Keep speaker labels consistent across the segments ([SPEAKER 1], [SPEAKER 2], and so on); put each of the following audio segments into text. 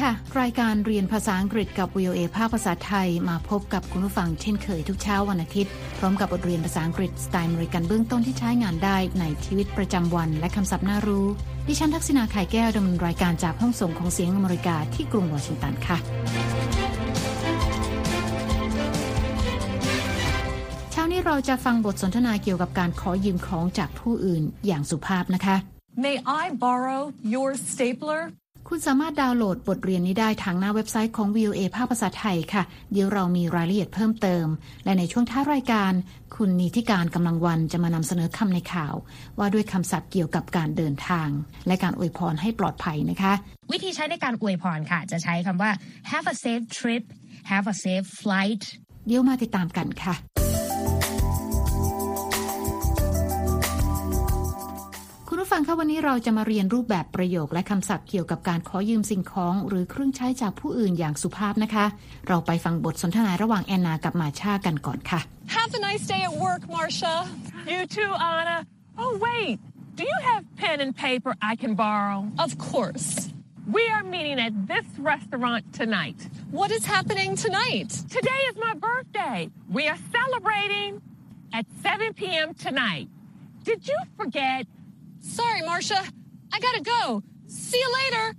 [SPEAKER 1] ค่ะ รายการเรียนภาษาอังกฤษกับ VOA ภาคภาษาไทยมาพบกับคุณผู้ฟังเช่นเคยทุกเช้าวันอาทิตย์ พร้อมกับบทเรียนภาษาอังกฤษสไตล์มริกันเบื้องต้นที่ใช้งานได้ในชีวิตประจำวันและคำศัพท์น่ารู้ ดิฉันทักษณาไข่แก้วดำเนินรายการจากห้องส่งของเสียงอเมริกาที่กรุงวอชิงตันค่ะเช้านี้เราจะฟังบทสนทนาเกี่ยวกับการขอยืมของจากผู้อื่นอย่างสุภาพนะคะ
[SPEAKER 2] May I borrow your stapler?
[SPEAKER 1] คุณสามารถดาวน์โหลดบทเรียนนี้ได้ทางหน้าเว็บไซต์ของ VOA ภาคภาษาไทยค่ะ เดี๋ยวเรามีรายละเอียดเพิ่มเติม และในช่วงท้ายรายการ คุณนิติการกำลังวันจะมานำเสนอคำในข่าว ว่าด้วยคำศัพท์เกี่ยวกับการเดินทาง และการอวยพรให้ปลอดภัยนะคะ
[SPEAKER 3] วิธีใช้ในการอวยพรค่ะ จะใช้คำว่า have a safe trip have a safe flight
[SPEAKER 1] เดี๋ยวมาติดตามกันค่ะ ผู้ฟังคะวันนี้เราจะมาเรียนรูปแบบประโยคและคำศัพท์เกี่ยวกับการขอยืมสิ่งของ หรือเครื่องใช้จากผู้อื่นอย่างสุภาพนะคะ เราไปฟังบทสนทนาระหว่างแอนนากับมาชากันก่อนค่ะ
[SPEAKER 2] Have a nice day at work, Marcia.
[SPEAKER 4] You too, Anna. Oh, wait. Do you have pen and paper I can borrow?
[SPEAKER 2] Of course.
[SPEAKER 4] We are meeting at this restaurant tonight.
[SPEAKER 2] What is happening tonight?
[SPEAKER 4] Today is my birthday. We are celebrating at 7 p.m. tonight. Did you forget?
[SPEAKER 2] Sorry, Marcia. I gotta go. See you later.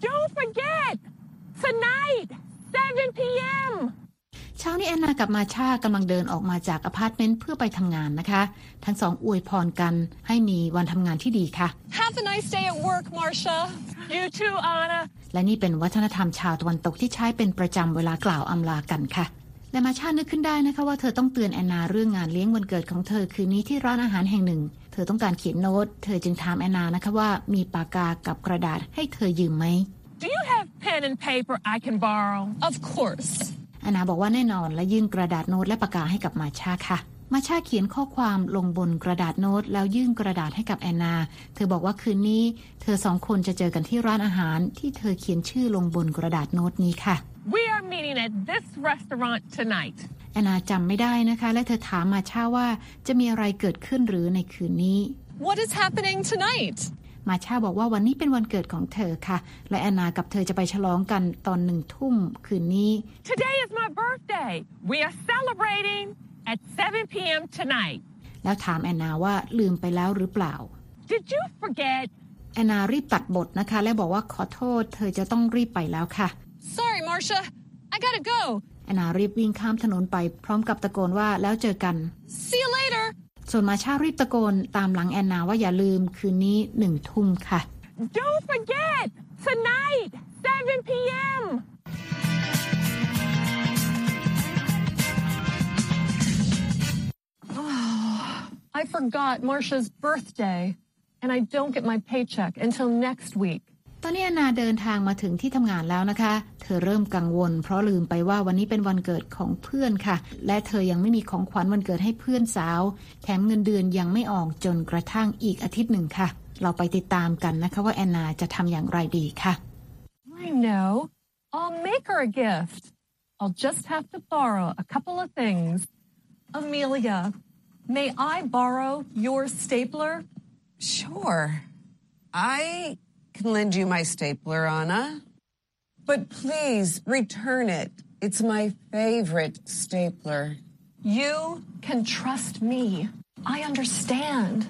[SPEAKER 4] Don't forget! Tonight, 7 p.m.
[SPEAKER 1] เช้านี้แอนนากับมาชากำลังเดินออกมาจากอพาร์ตเมนต์เพื่อไปทำงานนะคะ ทั้งสองอวยพรกันให้มีวันทำงานที่ดีค่ะ
[SPEAKER 2] Have a nice day at work, Marcia.
[SPEAKER 4] You too, Anna.
[SPEAKER 1] และนี่เป็นวัฒนธรรมชาวตะวันตกที่ใช้เป็นประจำเวลากล่าวอำลากันค่ะ และมาชานึกขึ้นได้นะคะว่าเธอต้องเตือนแอนนาเรื่องงานเลี้ยงวันเกิดของเธอคืนนี้ที่ร้านอาหารแห่งหนึ่งเธอต้องการเขียนโน้ต เธอจึงถามแอนนานะคะว่ามีปากกากับกระดาษให้เธอยืมไหม
[SPEAKER 4] Do you have pen and paper I can borrow?
[SPEAKER 2] Of course.
[SPEAKER 1] แอนนาบอกว่าแน่นอนและยื่นกระดาษโน้ตและปากกาให้กับมาชาค่ะ มาชาเขียนข้อความลงบนกระดาษโน้ต แล้วยื่นกระดาษให้กับแอนนา เธอบอกว่าคืนนี้ เธอสองคนจะเจอกันที่ร้านอาหารที่เธอเขียนชื่อลงบนกระดาษโน้ตนี้ค่ะ
[SPEAKER 4] We are meeting at this restaurant tonight.
[SPEAKER 1] แอนนาจำไม่ได้นะคะ และเธอถามมาชาว่าจะมีอะไรเกิดขึ้นหรือในคืนนี้
[SPEAKER 2] What is happening tonight?
[SPEAKER 1] มาชาบอกว่าวันนี้เป็นวันเกิดของเธอค่ะ และแอนนากับเธอจะไปฉลองกันตอนหนึ่งทุ่มคืนนี้
[SPEAKER 4] Today is my birthday. We are celebrating at 7 p.m. tonight.
[SPEAKER 1] แล้วถามแอนนาว่าลืมไปแล้วหรือเปล่า
[SPEAKER 4] Did you forget?
[SPEAKER 1] แอนนารีบตัดบทนะคะ และบอกว่าขอโทษ เธอจะต้องรีบไปแล้วค่ะ
[SPEAKER 2] Sorry, Marcia. I gotta go.
[SPEAKER 1] แอนนารีบวิ่งข้ามถนนไปพร้อมกับตะโกนว่าแล้วเจอกัน
[SPEAKER 2] See you later.
[SPEAKER 1] ส่วนมาชารีบตะโกนตามหลังแอนนาว่าอย่าลืมคืนนี้หนึ่งทุ่มค่ะ
[SPEAKER 4] Don't forget! Tonight, 7 p.m.
[SPEAKER 2] I forgot Marcia's birthday, and I don't get my paycheck until next week.
[SPEAKER 1] ตอนนี้แอนนาเดินทางมาถึงที่ทำงานแล้วนะคะ เธอเริ่มกังวล เพราะลืมไปว่าวันนี้เป็นวันเกิดของเพื่อนค่ะ และเธอยังไม่มีของขวัญวันเกิดให้เพื่อนสาว แถมเงินเดือนยังไม่ออกจนกระทั่งอีกอาทิตย์หนึ่งค่ะ เราไปติดตามกันนะคะว่าแอนนาจะทำอย่างไรดีค่ะ
[SPEAKER 2] I know. I'll make her a gift. I'll just have to borrow a couple of things. Amelia, may I borrow your stapler?
[SPEAKER 5] Sure. I can lend you my stapler, Anna. But please return it. It's my favorite stapler.
[SPEAKER 2] You can trust me. I understand.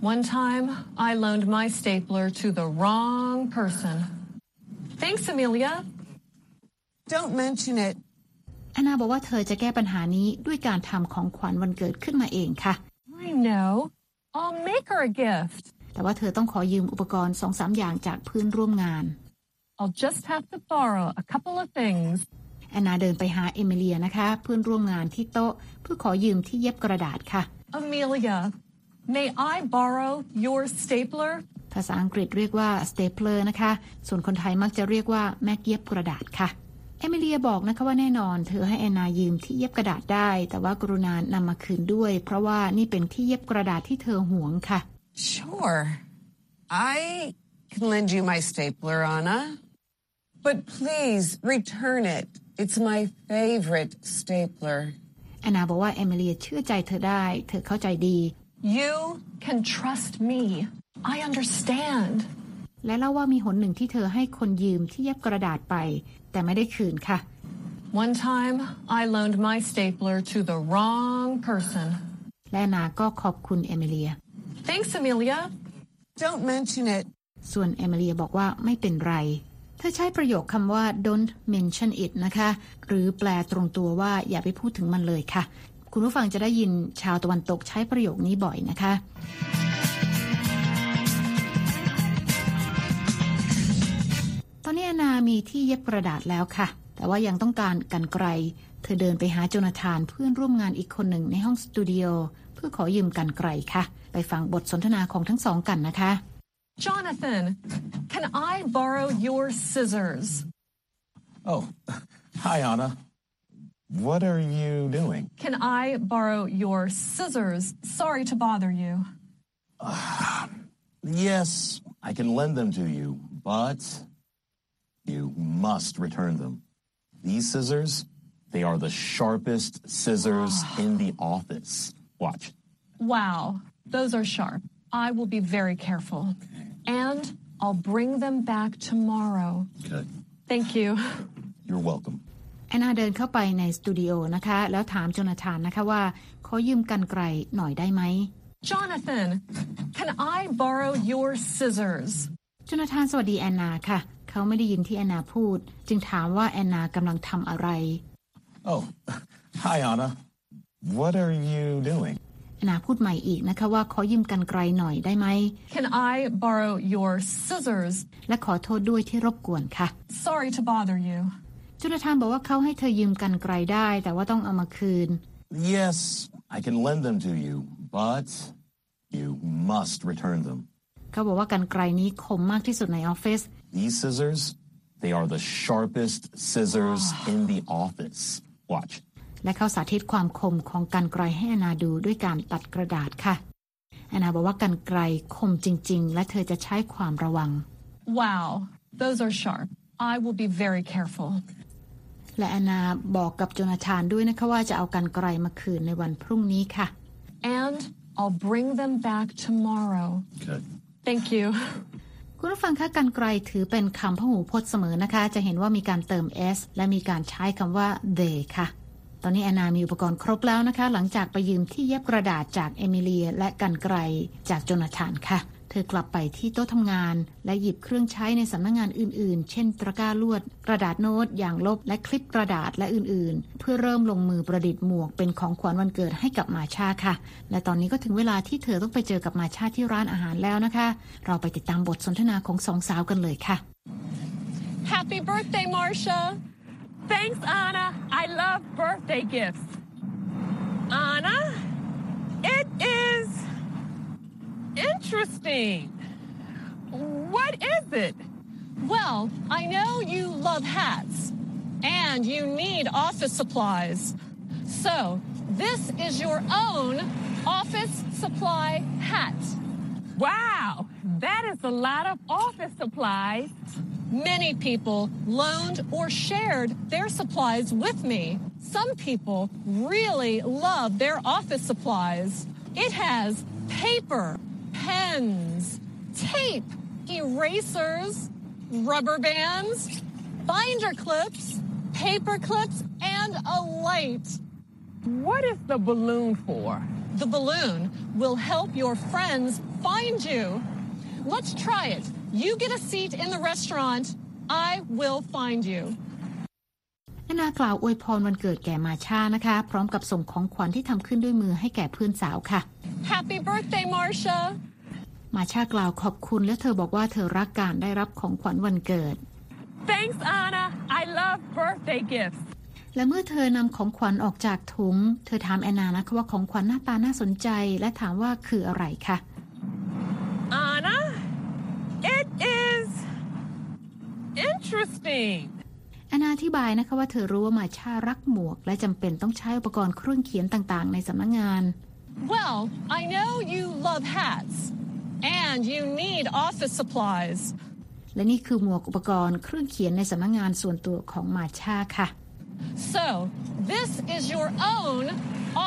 [SPEAKER 2] One time, I loaned my stapler to the wrong person. Thanks, Amelia.
[SPEAKER 5] Don't mention it.
[SPEAKER 1] แอนนาบอกว่าเธอจะแก้ปัญหานี้ด้วยการทำของขวัญวันเกิดขึ้นมาเองค่ะ
[SPEAKER 2] I know. I'll make her a gift.
[SPEAKER 1] แต่ว่าเธอต้องขอยืมอุปกรณ์สองสามอย่างจากเพื่อนร่วมงาน
[SPEAKER 2] I'll just have to borrow a couple of things.
[SPEAKER 1] แอนนาเดินไปหาเอมิเลียนะคะ เพื่อนร่วมงานที่โต๊ะ เพื่อขอยืมที่เย็บกระดาษค่ะ
[SPEAKER 2] Amelia, may I borrow your stapler?
[SPEAKER 1] ภาษาอังกฤษเรียกว่า stapler นะคะ ส่วนคนไทยมักจะเรียกว่าแม็กเย็บกระดาษค่ะเอมิเลียบอกนะคะว่าแน่นอนเธอให้แอนนายืมที่เย็บกระดาษได้ แต่ว่ากรุณานำมาคืนด้วย เพราะว่านี่เป็นที่เย็บกระดาษที่เธอหวงค่ะ
[SPEAKER 5] Sure. I can lend you my stapler, Anna. But please return it. It's my favorite stapler.
[SPEAKER 1] แอนนาบอกว่าเอมิเลียเชื่อใจเธอได้ เธอเข้าใจดี
[SPEAKER 2] You can trust me. I understand.
[SPEAKER 1] และเล่าว่ามีหนหนึ่งที่เธอให้คนยืมที่เย็บกระดาษไป แต่ไม่ได้คืนค่ะ
[SPEAKER 2] One time, I loaned my stapler to the wrong person.
[SPEAKER 1] และแอนนาก็ขอบคุณเอมิเลีย
[SPEAKER 2] Thanks, Amelia.
[SPEAKER 5] Don't mention it.
[SPEAKER 1] ส่วนเอมิเลียบอกว่าไม่เป็นไรเธอใช้ประโยคคำว่า don't mention it นะคะ หรือแปลตรงตัวว่าอย่าไปพูดถึงมันเลยค่ะ คุณผู้ฟังจะได้ยินชาวตะวันตกใช้ประโยคนี้บ่อยนะคะตอนนี้แอนนามีที่เย็บกระดาษแล้วค่ะ แต่ว่ายังต้องการกันไกล เธอเดินไปหาโจนาธานเพื่อนร่วมงานอีกคนหนึ่งในห้องสตูดิโอเพื่อขอยืมกันไกลค่ะ ไปฟังบทสนทนาของทั้งสองกันนะคะ
[SPEAKER 2] Jonathan, can I borrow your scissors?
[SPEAKER 6] Oh, hi, Anna. What are you doing?
[SPEAKER 2] Can I borrow your scissors? Sorry to bother you.
[SPEAKER 6] Yes, I can lend them to you, but you must return them. These scissors, they are the sharpest scissors in the office. Watch.
[SPEAKER 2] Wow, those are sharp. I will be very careful. And I'll bring them back tomorrow.
[SPEAKER 6] Good.
[SPEAKER 2] Thank you.
[SPEAKER 6] You're welcome.
[SPEAKER 1] แอนนาเดินเข้าไปในสตูดิโอนะคะ แล้วถามโจนาธานนะคะว่า ขอยืมกันไกลหน่อยได้ไหม
[SPEAKER 2] Jonathan, can I borrow your scissors?
[SPEAKER 1] โจนาธานสวัสดีแอนนาค่ะ เขาไม่ได้ยินที่แอนนาพูด จึงถามว่าแอนนากำลังทำอะไร
[SPEAKER 6] Oh, hi, Anna. What are you doing?
[SPEAKER 1] แอนนาพูดใหม่อีกนะคะว่าขอยืมกันไกลหน่อยได้ไหม
[SPEAKER 2] Can I borrow your scissors?
[SPEAKER 1] และขอโทษด้วยที่รบกวนค่ะ
[SPEAKER 2] Sorry to bother you.
[SPEAKER 1] โจนาธานบอกว่าเขาให้เธอยืมกันไกลได้ แต่ว่าต้องเอามาคืน
[SPEAKER 6] Yes, I can lend them to you, but you must return them.
[SPEAKER 1] เขาบอกว่ากันไกลนี้คมมากที่สุดในออฟฟิศ
[SPEAKER 6] These scissors, they are the sharpest scissors in the office. Watch.
[SPEAKER 1] และเขาสาธิตความคมของกันไกลให้แอนนาดูด้วยการตัดกระดาษค่ะแอนนาบอกว่ากันไกลคมจริง ๆ และเธอจะใช้ความระวัง
[SPEAKER 2] Wow, those are sharp. I will be very careful.
[SPEAKER 1] และแอนนาบอกกับโจนาธานด้วยนะคะว่าจะเอากันไกลมาคืนในวันพรุ่งนี้ค่ะ
[SPEAKER 2] And I'll bring them back tomorrow.
[SPEAKER 6] Good.
[SPEAKER 2] Thank you.
[SPEAKER 1] คุณผู้ฟังคะกันไกลถือเป็นคำพหูพจน์เสมอนะคะ จะเห็นว่ามีการเติม s และมีการใช้คำว่า they ค่ะ ตอนนี้แอนนามีอุปกรณ์ครบแล้วนะคะ หลังจากไปยืมที่เย็บกระดาษจากเอมิเลีย และกันไกลจากโจนาธานค่ะ เธอกลับไปที่โต๊ะทำงาน และหยิบเครื่องใช้ในสำนักงงานอื่น ๆ เช่น ตะกร้าลวด กระดาษโน้ตอย่างลบและคลิปกระดาษและอื่น ๆ เพื่อเริ่มลงมือประดิษฐ์หมวกเป็นของขวัญวันเกิดให้กับมาชาค่ะ และตอนนี้ก็ถึงเวลาที่เธอต้องไปเจอกับมาชาที่ร้านอาหารแล้วนะคะ เราไปติดตามบทสนทนาของสองสาวกันเลยค่ะ
[SPEAKER 2] Happy birthday, Marcia.
[SPEAKER 4] Thanks, Anna. I love birthday gifts. Anna, it is interesting. What is it?
[SPEAKER 2] Well, I know you love hats and you need office supplies. So, this is your own office supply hat.
[SPEAKER 4] Wow, that is a lot of office supplies.
[SPEAKER 2] Many people loaned or shared their supplies with me. Some people really love their office supplies. It has paper, pens, tape, erasers, rubber bands, binder clips, paper clips, and a light.
[SPEAKER 4] What is the balloon for?
[SPEAKER 2] The balloon will help your friends find you. Let's try it. You get a seat in the restaurant. I will find you.
[SPEAKER 1] แอนนากล่าวอวยพรวันเกิดแก่มาชานะคะ พร้อมกับส่งของขวัญที่ทำขึ้นด้วยมือให้แก่เพื่อนสาวค่ะ
[SPEAKER 2] Happy birthday, Marcia.
[SPEAKER 1] มาชากล่าวขอบคุณและเธอบอกว่าเธอรักการได้รับของขวัญวันเกิด
[SPEAKER 4] Thanks, Anna. I love birthday gifts.
[SPEAKER 1] และเมื่อเธอนำของขวัญออกจากถุง เธอถามแอนนานะคะว่าของขวัญหน้าตาน่าสนใจ และถามว่าคืออะไรคะ
[SPEAKER 4] Anna, it is interesting.
[SPEAKER 1] แอนนาอธิบายนะคะว่าเธอรู้ว่ามาชารักหมวก และจำเป็นต้องใช้อุปกรณ์เครื่องเขียนต่างๆ ในสำนักงาน
[SPEAKER 2] Well, I know you love hats and you need office supplies.
[SPEAKER 1] และนี่คือหมวกอุปกรณ์เครื่องเขียนในสำนักงานส่วนตัวของมาชาค่ะ
[SPEAKER 2] So, this is your own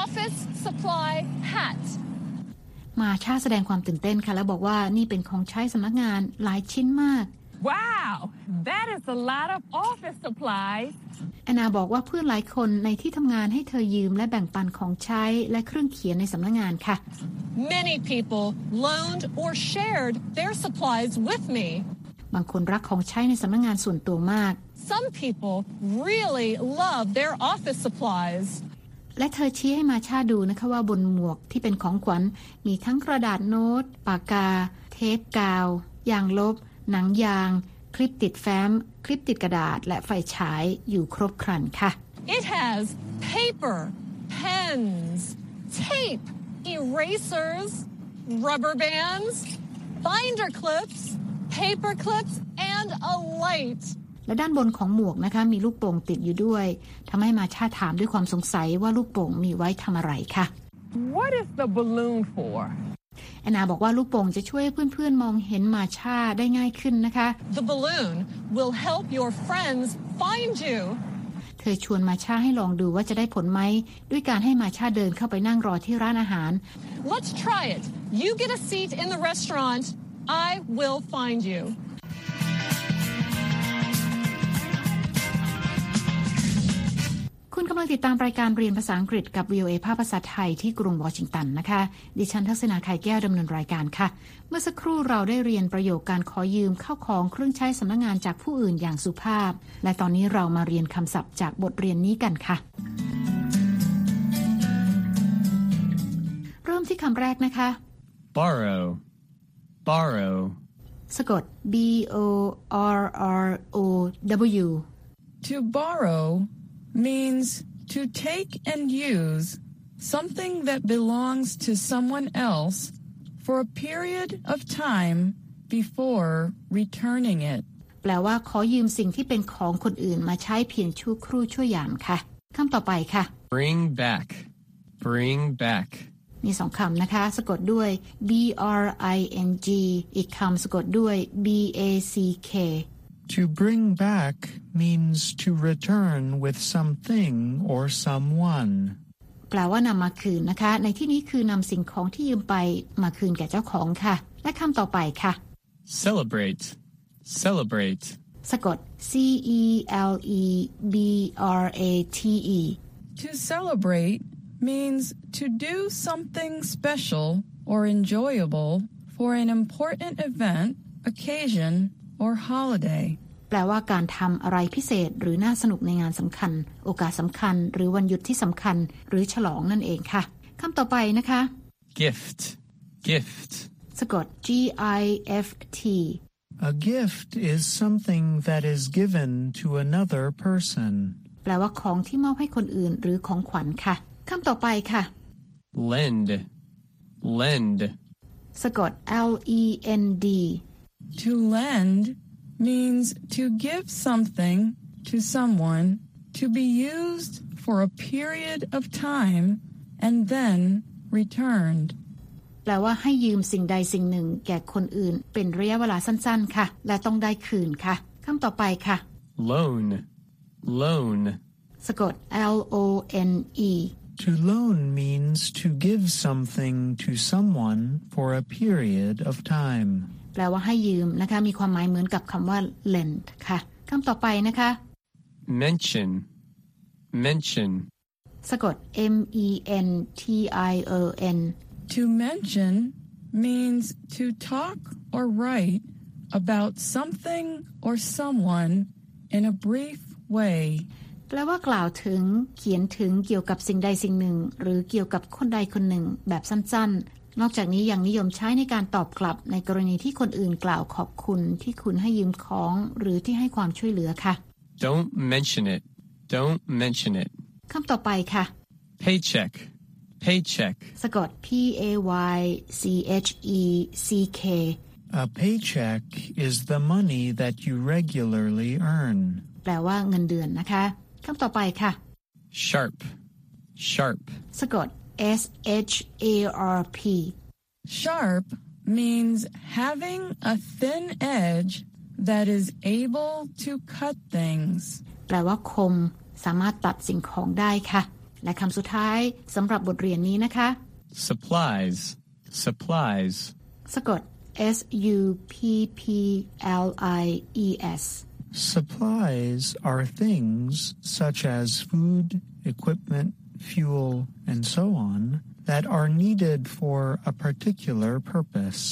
[SPEAKER 2] office supply hat.
[SPEAKER 1] มาชาแสดงความตื่นเต้นค่ะ แล้วบอกว่านี่เป็นของใช้สำนักงานหลายชิ้นมาก
[SPEAKER 4] Wow, that is a lot of office supplies.
[SPEAKER 1] แอนนาบอกว่าเพื่อนหลายคนในที่ทำงานให้เธอยืมและแบ่งปันของใช้และเครื่องเขียนในสำนักงานค่ะ
[SPEAKER 2] Many people loaned or shared their supplies with me.
[SPEAKER 1] บางคนรักของใช้ในสำนักงานส่วนตัวมาก
[SPEAKER 2] Some people really love their office supplies.
[SPEAKER 1] และเธอชี้ให้มาชาดูนะคะว่าบนหมวกที่เป็นของขวัญมีทั้งกระดาษโน้ต ปากกา เทปกาว ยางลบ หนังยาง คลิปติดแฟ้ม คลิปติดกระดาษ และไฟฉายอยู่ครบครันค่ะ
[SPEAKER 2] It has paper, pens, tape, erasers, rubber bands, binder clips, paper clips, and a light.
[SPEAKER 1] และด้านบนของหมวกนะคะมีลูกโป่งติดอยู่ด้วยทำให้มาชาถามด้วยความสงสัยว่าลูกโป่งมีไว้ทำอะไรค่ะ
[SPEAKER 4] What is the balloon for?
[SPEAKER 1] แอนนาบอกว่าลูกโป่งจะช่วยให้เพื่อนๆมองเห็นมาชาได้ง่ายขึ้นนะคะ
[SPEAKER 2] The balloon will help your friends find you.
[SPEAKER 1] เธอชวนมาชาให้ลองดูว่าจะได้ผลไหม ด้วยการให้มาชาเดินเข้าไปนั่งรอที่ร้านอาหาร
[SPEAKER 2] Let's try it. You get a seat in the restaurant. I will find you. ำ
[SPEAKER 1] ลังติดตามรายการเรียนภาษาอังกฤษกับ VOA ภาพภาษาไทยที่กรุงวอชิงตันนะคะ ดิฉันทักษณาไข่แก้วดำเนินรายการค่ะ เมื่อสักครู่เราได้เรียนประโยคการขอยืมเข้าของเครื่องใช้สำนักงงานจากผู้อื่นอย่างสุภาพ และตอนนี้เรามาเรียนคำศัพท์จากบทเรียนนี้กันค่ะ เริ่มที่คำแรกนะคะ
[SPEAKER 7] borrow, borrow,
[SPEAKER 1] สะกด B O R R O W
[SPEAKER 8] To borrow means to take and use something that belongs to someone else for a period of time before returning it.
[SPEAKER 1] แปลว่าขอยืมสิ่งที่เป็นของคนอื่นมาใช้เพียงชั่วครู่ชั่วยามค่ะ คำต่อไปค่ะ
[SPEAKER 7] bring back, bring back,
[SPEAKER 1] มีสองคำนะคะ สะกดด้วย B R I N G อีกคำสะกดด้วย B A C K
[SPEAKER 9] To bring back means to return with something or someone.
[SPEAKER 1] แปลว่านำมาคืนนะคะ ในที่นี้คือนำสิ่งของที่ยืมไปมาคืนแก่เจ้าของค่ะ และคำต่อไปค่ะ
[SPEAKER 7] celebrate, celebrate,
[SPEAKER 1] สะกด C E L E B R A T E
[SPEAKER 8] To celebrate means to do something special or enjoyable for an important event, occasion, or holiday.
[SPEAKER 1] แปลว่าการทำอะไรพิเศษหรือน่าสนุกในงานสำคัญ โอกาสสำคัญ หรือวันหยุดที่สำคัญ หรือฉลองนั่นเองค่ะคำต่อไปนะคะ
[SPEAKER 7] gift, gift,
[SPEAKER 1] สะกด G I F T
[SPEAKER 9] A gift is something that is given to another person.
[SPEAKER 1] แปลว่าของที่มอบให้คนอื่นหรือของขวัญค่ะคำต่อไปค่ะ
[SPEAKER 7] lend, lend,
[SPEAKER 1] สะกด L E N D
[SPEAKER 8] To lend means to give something to someone to be used for a period of time and then returned.
[SPEAKER 1] แปลว่าให้ยืมสิ่งใดสิ่งหนึ่ง แก่คนอื่น เป็นระยะเวลาสั้นๆ ค่ะ และต้องได้คืนค่ะคำต่อไปค่ะ
[SPEAKER 7] loan, loan,
[SPEAKER 1] สะกด L O N E
[SPEAKER 9] To loan means to give something to someone for a period of time.
[SPEAKER 1] แปลว่าให้ยืมนะคะ มีความหมายเหมือนกับคำว่า lend ค่ะคำต่อไปนะคะ
[SPEAKER 7] mention, mention,
[SPEAKER 1] สะกด M E N T I O N
[SPEAKER 8] To mention means to talk or write about something or someone in a brief way.
[SPEAKER 1] แปลว่ากล่าวถึงเขียนถึงเกี่ยวกับสิ่งใดสิ่งหนึ่ง หรือเกี่ยวกับคนใดคนหนึ่งแบบสั้นๆ นอกจากนี้ยังนิยมใช้ในการตอบกลับในกรณีที่คนอื่นกล่าวขอบคุณที่คุณให้ยืมของหรือที่ให้ความช่วยเหลือค่ะ
[SPEAKER 7] don't mention it, don't mention it,
[SPEAKER 1] คำต่อไปค่ะ
[SPEAKER 7] paycheck, paycheck,
[SPEAKER 1] สะกด P A Y C H E C K
[SPEAKER 9] A paycheck is the money that you regularly earn.
[SPEAKER 1] แปลว่าเงินเดือนนะคะคำต่อไปค่ะ
[SPEAKER 7] sharp, sharp,
[SPEAKER 1] สะกด S H A R P
[SPEAKER 8] Sharp means having a thin edge that is able to cut things.
[SPEAKER 1] แปลว่าคม สามารถตัดสิ่งของได้ค่ะ และคำสุดท้ายสำหรับบทเรียนนี้นะคะ
[SPEAKER 7] supplies, Supplies.
[SPEAKER 1] สะกด S U P P L I E S
[SPEAKER 9] Supplies are things such as food, equipment, fuel, and so on that are needed for a particular purpose.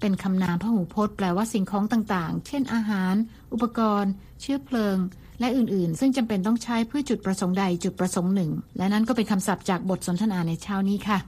[SPEAKER 1] เป็นคำนามพหูพจน์แปลว่าสิ่งของต่างๆ เช่นอาหาร อุปกรณ์ เชื้อเพลิง และอื่นๆ ซึ่งจำเป็นต้องใช้เพื่อจุดประสงค์ใดจุดประสงค์หนึ่ง และนั้นก็เป็นคำศัพท์จากบทสนทนาในเช้านี้ค่ะ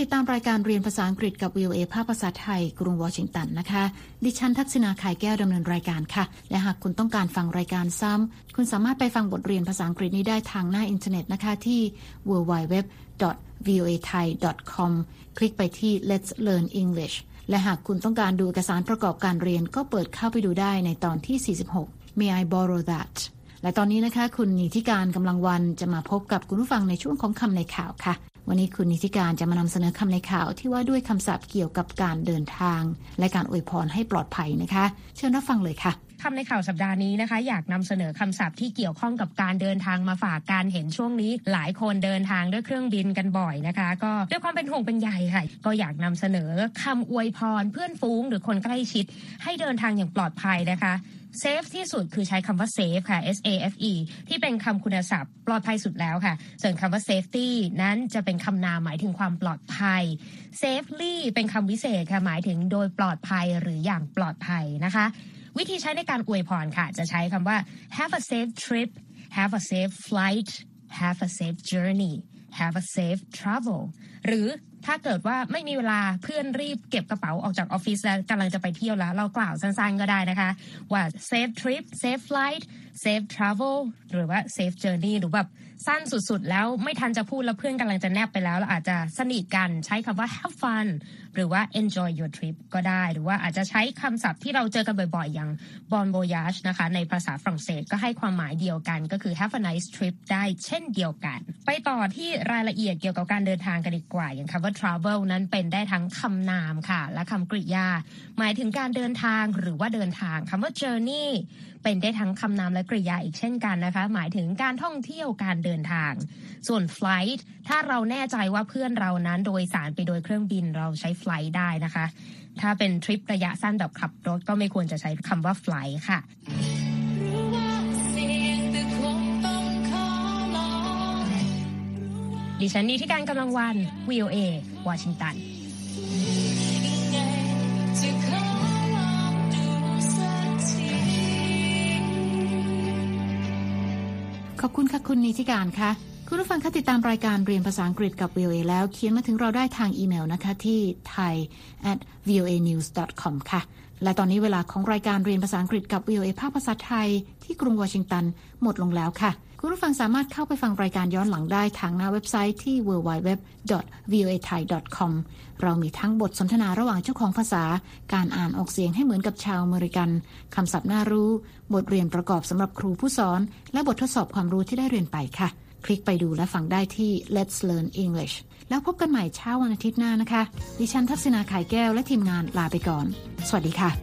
[SPEAKER 1] ติดตามรายการเรียนภาษาอังกฤษกับ VOA ภาคภาษาไทย กรุงวอชิงตันนะคะ ดิฉันทักษณาขายแก้วดำเนินรายการค่ะ และหากคุณต้องการฟังรายการซ้ำ คุณสามารถไปฟังบทเรียนภาษาอังกฤษนี้ได้ทางหน้าอินเทอร์เน็ตนะคะที่ www.voathai.com คลิกไปที่ Let's Learn English และหากคุณต้องการดูเอกสารประกอบการเรียนก็เปิดเข้าไปดูได้ในตอนที่ 46 May I borrow that และตอนนี้นะคะ คุณนิติการกำลังวันจะมาพบกับคุณผู้ฟังในช่วงของคำในข่าวค่ะ วันนี้คุณนิติการจะมานำเสนอคำในข่าวที่ว่าด้วยคำศัพท์เกี่ยวกับการเดินทาง และการอวยพรให้ปลอดภัยนะคะ เชิญรับฟังเลยค่ะ
[SPEAKER 3] คำในข่าวสัปดาห์นี้นะคะ อยากนำเสนอคำศัพท์ที่เกี่ยวข้องกับการเดินทางมาฝากการเห็นช่วงนี้ หลายคนเดินทางด้วยเครื่องบินกันบ่อยนะคะ ก็ด้วยความเป็นห่วงเป็นใยค่ะ ก็อยากนำเสนอคำอวยพรเพื่อนฟูงหรือคนใกล้ชิด ให้เดินทางอย่างปลอดภัยนะคะ เซฟที่สุดคือใช้คำว่า safe ค่ะ S A F E ที่เป็นคำคุณศัพท์ปลอดภัยสุดแล้วค่ะ ส่วนคำว่า safety นั้นจะเป็นคำนามหมายถึงความปลอดภัย safely เป็นคำวิเศษค่ะหมายถึงโดยปลอดภัยหรืออย่างปลอดภัยนะคะ วิธีใช้ในการอวยพรค่ะ จะใช้คำว่า have a safe trip have a safe flight have a safe journey have a safe travel หรือ ถ้าเกิดว่าไม่มีเวลาเพื่อนรีบเก็บกระเป๋าออกจากออฟฟิศแล้วกำลังจะไปเที่ยวแล้ว เรากล่าวสั้นๆก็ได้นะคะ ว่า safe trip safe flight safe travel หรือว่า safe journey หรือแบบสั้นสุดๆ แล้วไม่ทันจะพูดแล้วเพื่อนกำลังจะแนบไปแล้วเราอาจจะสนิทกันใช้คำว่า have fun หรือว่า enjoy your trip ก็ได้ หรือว่าอาจจะใช้คำศัพท์ที่เราเจอกันบ่อยๆ อย่าง bon voyage นะคะ ในภาษาฝรั่งเศสก็ให้ความหมายเดียวกัน ก็คือ have a nice trip ได้เช่นเดียวกัน ไปต่อที่รายละเอียดเกี่ยวกับการเดินทางกันดีกว่าอย่างคำว่า travel นั้นเป็นได้ทั้งคำนามค่ะ และคำกริยา หมายถึงการเดินทางหรือว่าเดินทางคำว่า journey เป็นได้ทั้งคำนามและกริยาอีกเช่นกันนะคะ หมายถึงการท่องเที่ยวการเดินทาง ส่วน flight ถ้าเราแน่ใจว่าเพื่อนเรานั้นโดยสารไปโดยเครื่องบินเราใช้ flight ได้นะคะ ถ้าเป็นทริประยะสั้นแบบขับรถก็ไม่ควรจะใช้คำว่า flight ค่ะ ดิฉันนีที่การกำลังวัน VOA วอชิงตัน
[SPEAKER 1] ขอบคุณค่ะคุณนิติการค่ะ คุณผู้ฟังคะติดตามรายการเรียนภาษาอังกฤษกับ VOA แล้วเขียนมาถึงเราได้ทางอีเมลนะคะที่ thai at voa news com ค่ะ และตอนนี้เวลาของรายการเรียนภาษาอังกฤษกับ VOA ภาคภาษาไทย ที่กรุงวอชิงตันหมดลงแล้วค่ะ คุณผู้ฟังสามารถเข้าไปฟังรายการย้อนหลังได้ทางหน้าเว็บไซต์ที่ www.voathai.com เรามีทั้งบทสนทนาระหว่างเจ้าของภาษา การอ่านออกเสียงให้เหมือนกับชาวอเมริกันคำศัพท์น่ารู้ บทเรียนประกอบสำหรับครูผู้สอน และบททดสอบความรู้ที่ได้เรียนไปค่ะ คลิกไปดูและฟังได้ที่ Let's Learn English แล้วพบกันใหม่เช้าวันอาทิตย์หน้านะคะ ดิฉันทักษณาขายแก้วและทีมงานลาไปก่อน สวัสดีค่ะ「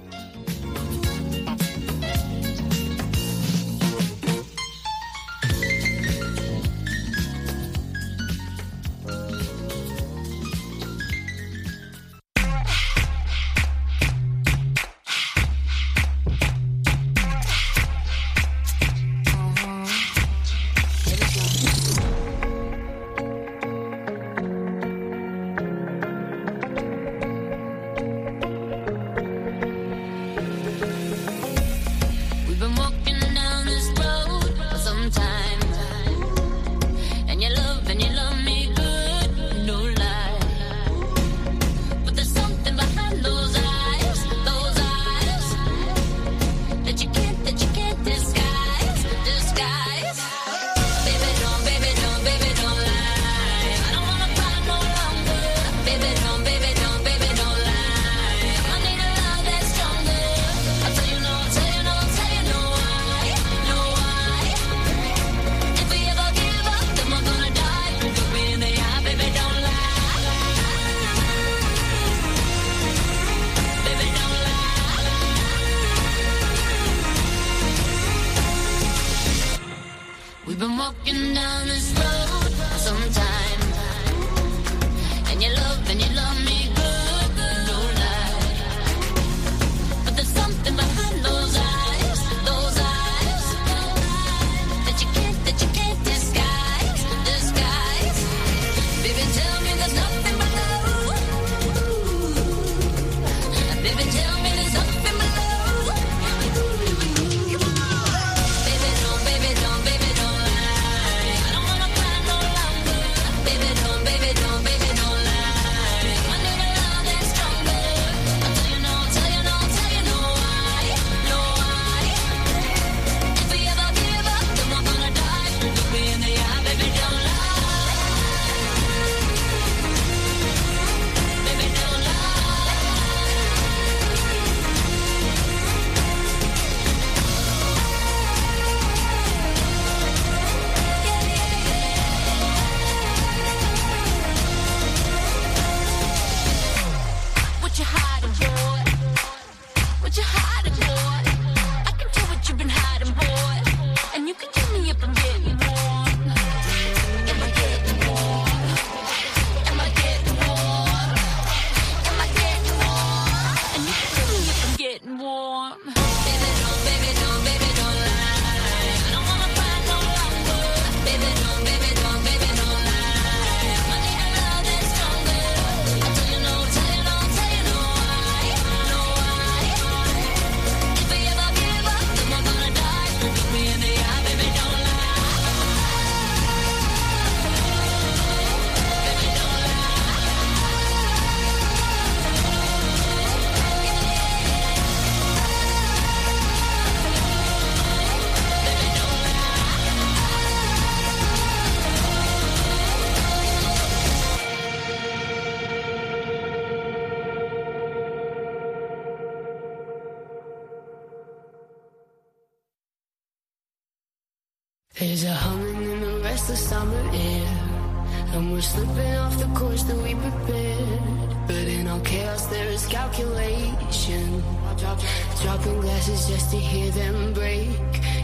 [SPEAKER 10] to hear them break.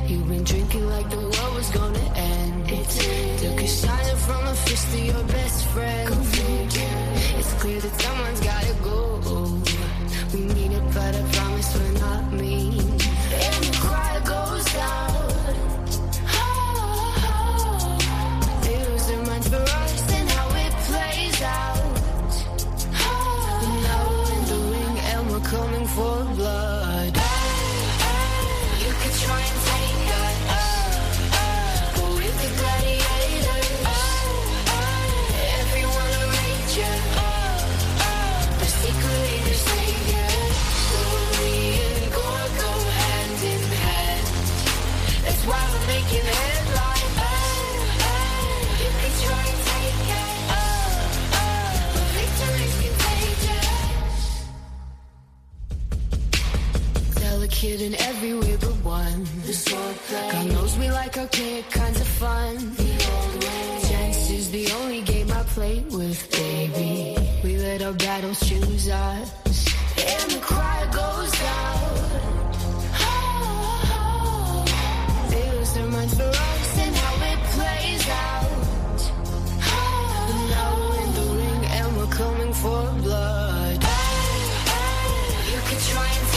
[SPEAKER 10] You've been drinking like the world was gonna end. Took a shiner from a fist to your best friend. It's clear that someone's gotta go. We mean it but I promise we're not mean Delicate in every way but one. God knows we like archaic kinds of fun. Chance is the only game I play with, baby. We let our battles choose us. And the cry goes out. They lose their minds for us and how it plays out. And now we're in the ring and we're coming for blood. You could try and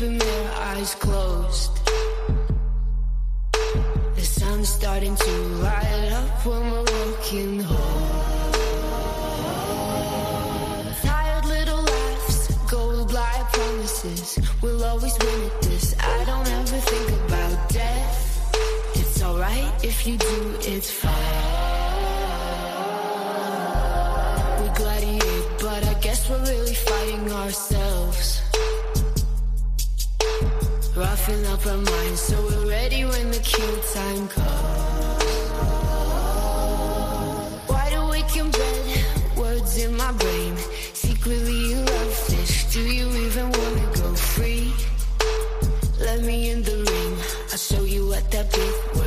[SPEAKER 10] keeping their eyes closed. The sun's starting to light up when we're walking home. Promises. We'll always win at this. I don't ever think about death. It's alright if you do, it's fine. We gladiate, but I guess we're really fighting ourselves. Roughing up our minds so we're ready when the kill time comes. Wide awake in bed, words in my brain. Secretly you love fish. Do you even free? Let me in the ring. I'll show you what that big